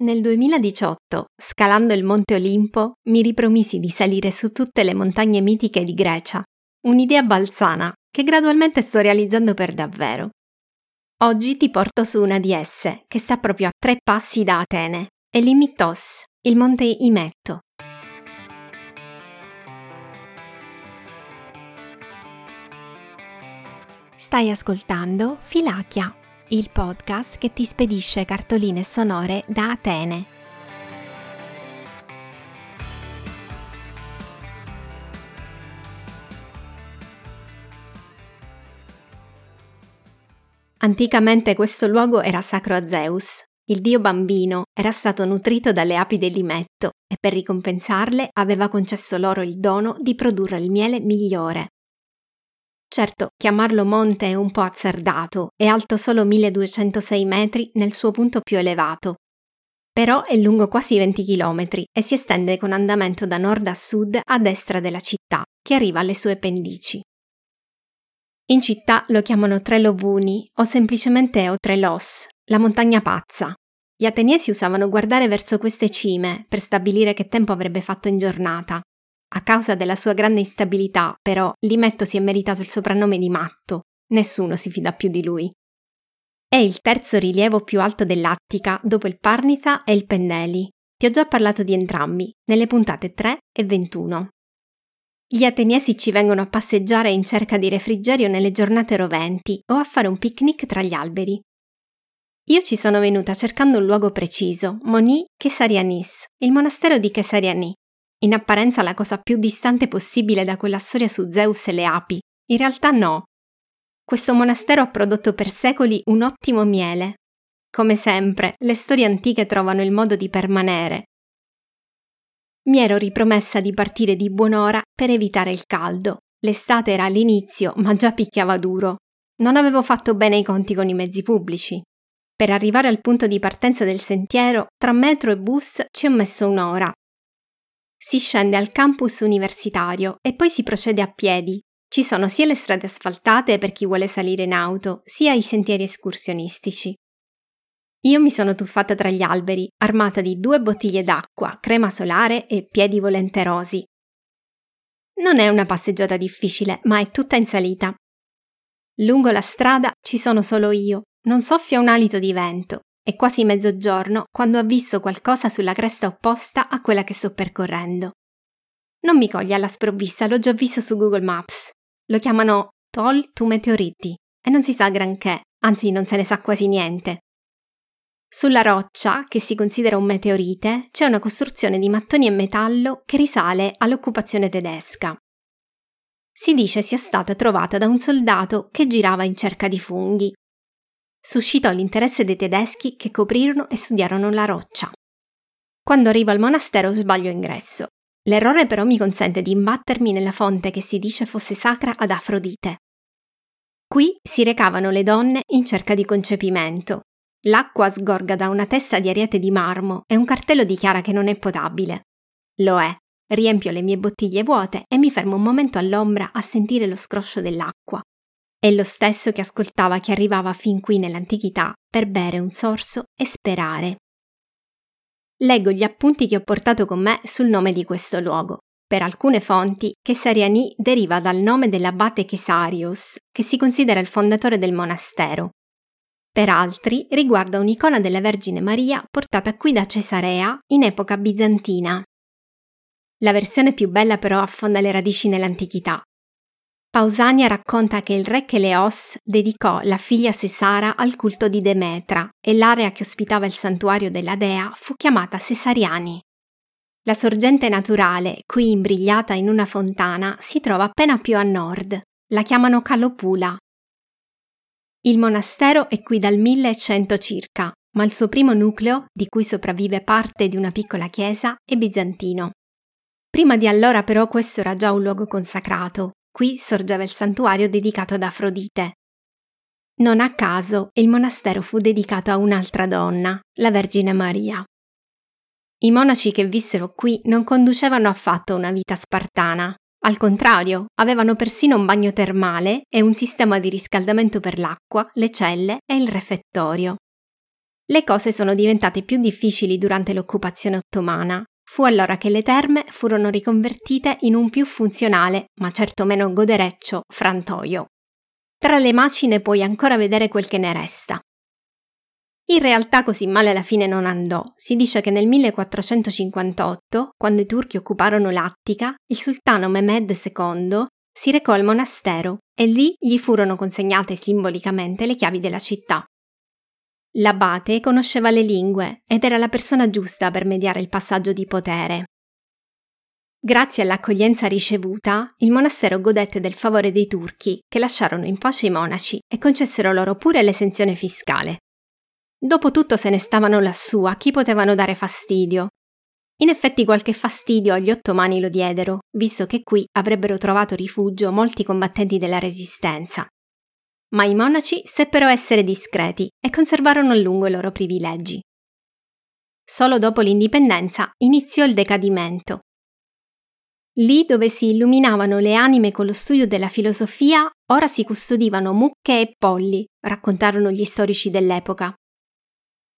Nel 2018, scalando il Monte Olimpo, mi ripromisi di salire su tutte le montagne mitiche di Grecia, un'idea balzana che gradualmente sto realizzando per davvero. Oggi ti porto su una di esse, che sta proprio a tre passi da Atene, Elimitos, il monte Imetto. Stai ascoltando Filachia, il podcast che ti spedisce cartoline sonore da Atene. Anticamente questo luogo era sacro a Zeus. Il dio bambino era stato nutrito dalle api dell'imetto e per ricompensarle aveva concesso loro il dono di produrre il miele migliore. Certo, chiamarlo monte è un po' azzardato, è alto solo 1206 metri nel suo punto più elevato. Però è lungo quasi 20 km e si estende con andamento da nord a sud a destra della città, che arriva alle sue pendici. In città lo chiamano Trelovuni o semplicemente Otrelos, la montagna pazza. Gli ateniesi usavano guardare verso queste cime per stabilire che tempo avrebbe fatto in giornata. A causa della sua grande instabilità, però, Limetto si è meritato il soprannome di matto. Nessuno si fida più di lui. È il terzo rilievo più alto dell'Attica dopo il Parnitha e il Penneli. Ti ho già parlato di entrambi, nelle puntate 3 e 21. Gli ateniesi ci vengono a passeggiare in cerca di refrigerio nelle giornate roventi o a fare un picnic tra gli alberi. Io ci sono venuta cercando un luogo preciso, Moni Chesarianis, il monastero di Chesariani, in apparenza la cosa più distante possibile da quella storia su Zeus e le api. In realtà no. Questo monastero ha prodotto per secoli un ottimo miele. Come sempre, le storie antiche trovano il modo di permanere. Mi ero ripromessa di partire di buon'ora per evitare il caldo. L'estate era all'inizio, ma già picchiava duro. Non avevo fatto bene i conti con i mezzi pubblici. Per arrivare al punto di partenza del sentiero, tra metro e bus ci ho messo un'ora, si scende al campus universitario e poi si procede a piedi. Ci sono sia le strade asfaltate per chi vuole salire in auto, sia i sentieri escursionistici. Io mi sono tuffata tra gli alberi, armata di due bottiglie d'acqua, crema solare e piedi volenterosi. Non è una passeggiata difficile, ma è tutta in salita. Lungo la strada ci sono solo io, non soffia un alito di vento è quasi mezzogiorno quando ho visto qualcosa sulla cresta opposta a quella che sto percorrendo. Non mi coglie alla sprovvista, l'ho già visto su Google Maps. Lo chiamano Toll to Meteoriti e non si sa granché, anzi non se ne sa quasi niente. Sulla roccia, che si considera un meteorite, c'è una costruzione di mattoni e metallo che risale all'occupazione tedesca. Si dice sia stata trovata da un soldato che girava in cerca di funghi suscitò l'interesse dei tedeschi che coprirono e studiarono la roccia. Quando arrivo al monastero sbaglio ingresso. L'errore però mi consente di imbattermi nella fonte che si dice fosse sacra ad Afrodite. Qui si recavano le donne in cerca di concepimento. L'acqua sgorga da una testa di ariete di marmo e un cartello dichiara che non è potabile. Lo è. Riempio le mie bottiglie vuote e mi fermo un momento all'ombra a sentire lo scroscio dell'acqua. È lo stesso che ascoltava chi arrivava fin qui nell'antichità per bere un sorso e sperare. Leggo gli appunti che ho portato con me sul nome di questo luogo. Per alcune fonti, Chesariani deriva dal nome dell'abate Chesarius, che si considera il fondatore del monastero. Per altri riguarda un'icona della Vergine Maria portata qui da Cesarea in epoca bizantina. La versione più bella però affonda le radici nell'antichità, Pausania racconta che il re Cheleos dedicò la figlia Sesara al culto di Demetra e l'area che ospitava il santuario della dea fu chiamata Sesariani. La sorgente naturale, qui imbrigliata in una fontana, si trova appena più a nord. La chiamano Calopula. Il monastero è qui dal 1100 circa, ma il suo primo nucleo, di cui sopravvive parte di una piccola chiesa, è bizantino. Prima di allora però questo era già un luogo consacrato, Qui sorgeva il santuario dedicato ad Afrodite. Non a caso il monastero fu dedicato a un'altra donna, la Vergine Maria. I monaci che vissero qui non conducevano affatto una vita spartana, al contrario, avevano persino un bagno termale e un sistema di riscaldamento per l'acqua, le celle e il refettorio. Le cose sono diventate più difficili durante l'occupazione ottomana. Fu allora che le terme furono riconvertite in un più funzionale, ma certo meno godereccio, frantoio. Tra le macine puoi ancora vedere quel che ne resta. In realtà così male alla fine non andò. Si dice che nel 1458, quando i turchi occuparono l'Attica, il sultano Mehmed II si recò al monastero e lì gli furono consegnate simbolicamente le chiavi della città. L'abate conosceva le lingue ed era la persona giusta per mediare il passaggio di potere. Grazie all'accoglienza ricevuta, il monastero godette del favore dei turchi che lasciarono in pace i monaci e concessero loro pure l'esenzione fiscale. Dopotutto se ne stavano lassù, a chi potevano dare fastidio. In effetti qualche fastidio agli ottomani lo diedero, visto che qui avrebbero trovato rifugio molti combattenti della resistenza. Ma i monaci seppero essere discreti e conservarono a lungo i loro privilegi. Solo dopo l'indipendenza iniziò il decadimento. Lì dove si illuminavano le anime con lo studio della filosofia, ora si custodivano mucche e polli, raccontarono gli storici dell'epoca.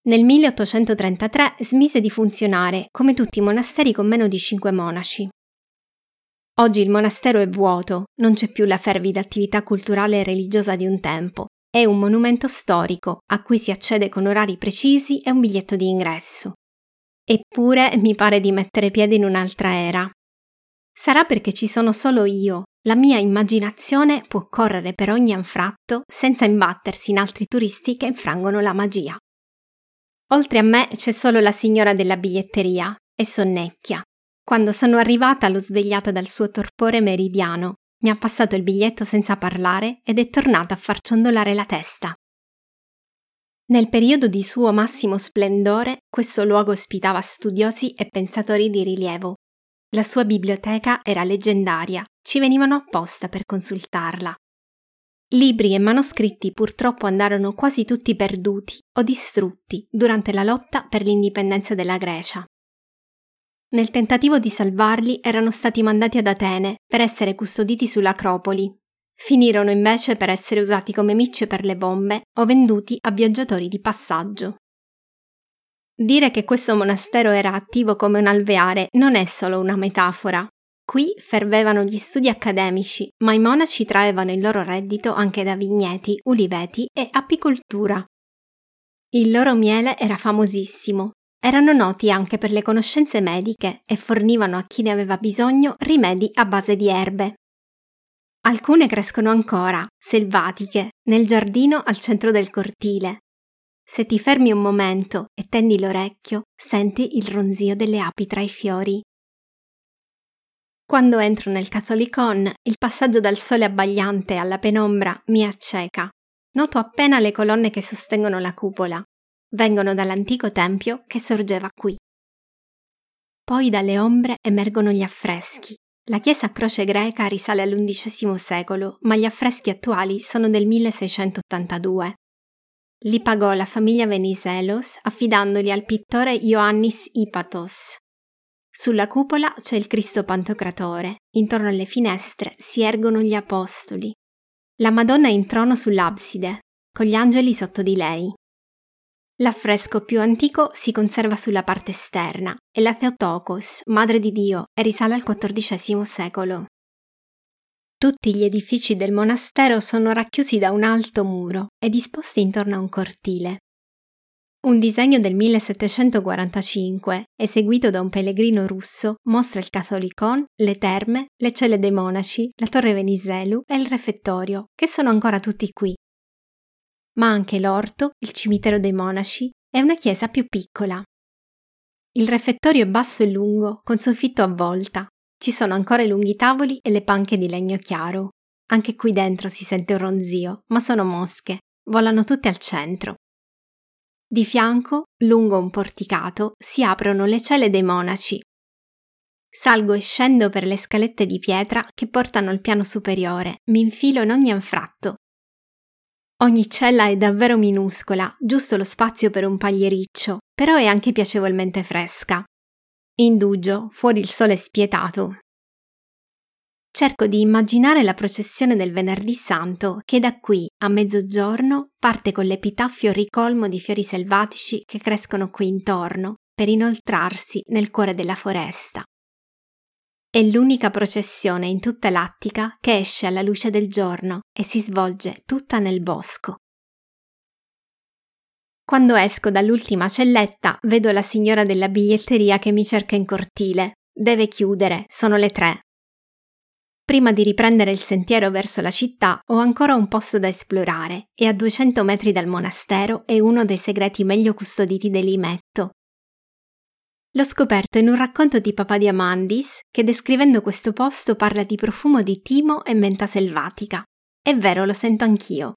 Nel 1833 smise di funzionare, come tutti i monasteri con meno di cinque monaci. Oggi il monastero è vuoto, non c'è più la fervida attività culturale e religiosa di un tempo. È un monumento storico a cui si accede con orari precisi e un biglietto di ingresso. Eppure mi pare di mettere piede in un'altra era. Sarà perché ci sono solo io. La mia immaginazione può correre per ogni anfratto senza imbattersi in altri turisti che infrangono la magia. Oltre a me c'è solo la signora della biglietteria e sonnecchia. Quando sono arrivata l'ho svegliata dal suo torpore meridiano, mi ha passato il biglietto senza parlare ed è tornata a far ciondolare la testa. Nel periodo di suo massimo splendore, questo luogo ospitava studiosi e pensatori di rilievo. La sua biblioteca era leggendaria, ci venivano apposta per consultarla. Libri e manoscritti purtroppo andarono quasi tutti perduti o distrutti durante la lotta per l'indipendenza della Grecia. Nel tentativo di salvarli erano stati mandati ad Atene per essere custoditi sull'Acropoli. Finirono invece per essere usati come micce per le bombe o venduti a viaggiatori di passaggio. Dire che questo monastero era attivo come un alveare non è solo una metafora, Qui fervevano gli studi accademici, ma i monaci traevano il loro reddito anche da vigneti, uliveti e apicoltura. Il loro miele era famosissimo. Erano noti anche per le conoscenze mediche e fornivano a chi ne aveva bisogno rimedi a base di erbe. Alcune crescono ancora, selvatiche, nel giardino al centro del cortile. Se ti fermi un momento e tendi l'orecchio, senti il ronzio delle api tra i fiori. Quando entro nel Catholicon, il passaggio dal sole abbagliante alla penombra mi acceca. Noto appena le colonne che sostengono la cupola. Vengono dall'antico tempio che sorgeva qui. Poi dalle ombre emergono gli affreschi. La chiesa a croce greca risale all'undicesimo secolo, ma gli affreschi attuali sono del 1682. Li pagò la famiglia Venizelos affidandoli al pittore Ioannis Ipatos, sulla cupola c'è il Cristo Pantocratore, intorno alle finestre si ergono gli apostoli. La Madonna è in trono sull'abside, con gli angeli sotto di lei. L'affresco più antico si conserva sulla parte esterna, è la Theotokos, Madre di Dio, e risale al XIV secolo. Tutti gli edifici del monastero sono racchiusi da un alto muro e disposti intorno a un cortile. Un disegno del 1745, eseguito da un pellegrino russo, mostra il Catholicon, le terme, le celle dei monaci, la torre Veniselu e il refettorio, che sono ancora tutti qui. Ma anche l'orto, il cimitero dei monaci e una chiesa più piccola. Il refettorio è basso e lungo, con soffitto a volta. Ci sono ancora i lunghi tavoli e le panche di legno chiaro. Anche qui dentro si sente un ronzio, ma sono mosche. Volano tutte al centro. Di fianco, lungo un porticato, si aprono le celle dei monaci. Salgo e scendo per le scalette di pietra che portano al piano superiore, mi infilo in ogni anfratto. Ogni cella è davvero minuscola, giusto lo spazio per un pagliericcio, però è anche piacevolmente fresca. Indugio, fuori il sole spietato. cerco di immaginare la processione del venerdì santo che da qui a mezzogiorno parte con l'epitaffio ricolmo di fiori selvatici che crescono qui intorno per inoltrarsi nel cuore della foresta. È l'unica processione in tutta l'Attica che esce alla luce del giorno e si svolge tutta nel bosco. Quando esco dall'ultima celletta vedo la signora della biglietteria che mi cerca in cortile. Deve chiudere, sono le tre. Prima di riprendere il sentiero verso la città ho ancora un posto da esplorare e a 200 metri dal monastero è uno dei segreti meglio custoditi dell'Imetto. L'ho scoperto in un racconto di Papa Diamandis che descrivendo questo posto parla di profumo di timo e menta selvatica. È vero, lo sento anch'io.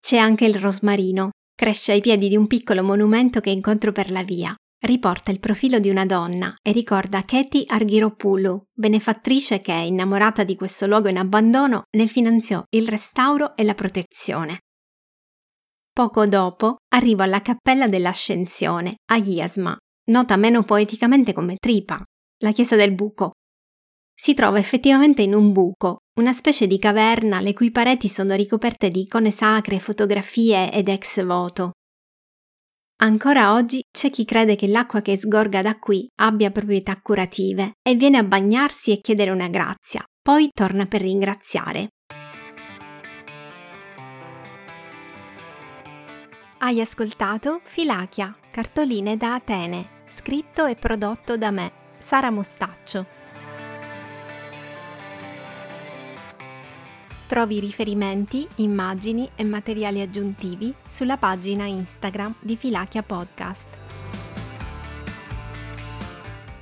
C'è anche il rosmarino, cresce ai piedi di un piccolo monumento che incontro per la via riporta il profilo di una donna e ricorda Katie Arghiropoulou, benefattrice che, innamorata di questo luogo in abbandono, ne finanziò il restauro e la protezione. Poco dopo arrivo alla cappella dell'Ascensione, a Iasma, nota meno poeticamente come Tripa, la chiesa del buco. Si trova effettivamente in un buco, una specie di caverna le cui pareti sono ricoperte di icone sacre, fotografie ed ex voto. Ancora oggi c'è chi crede che l'acqua che sgorga da qui abbia proprietà curative e viene a bagnarsi e chiedere una grazia, poi torna per ringraziare. Hai ascoltato Filachia, cartoline da Atene, scritto e prodotto da me, Sara Mostaccio. Trovi riferimenti, immagini e materiali aggiuntivi sulla pagina Instagram di Filachia Podcast.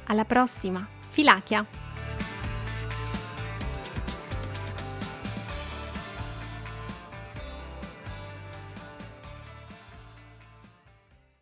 Alla prossima! Filachia!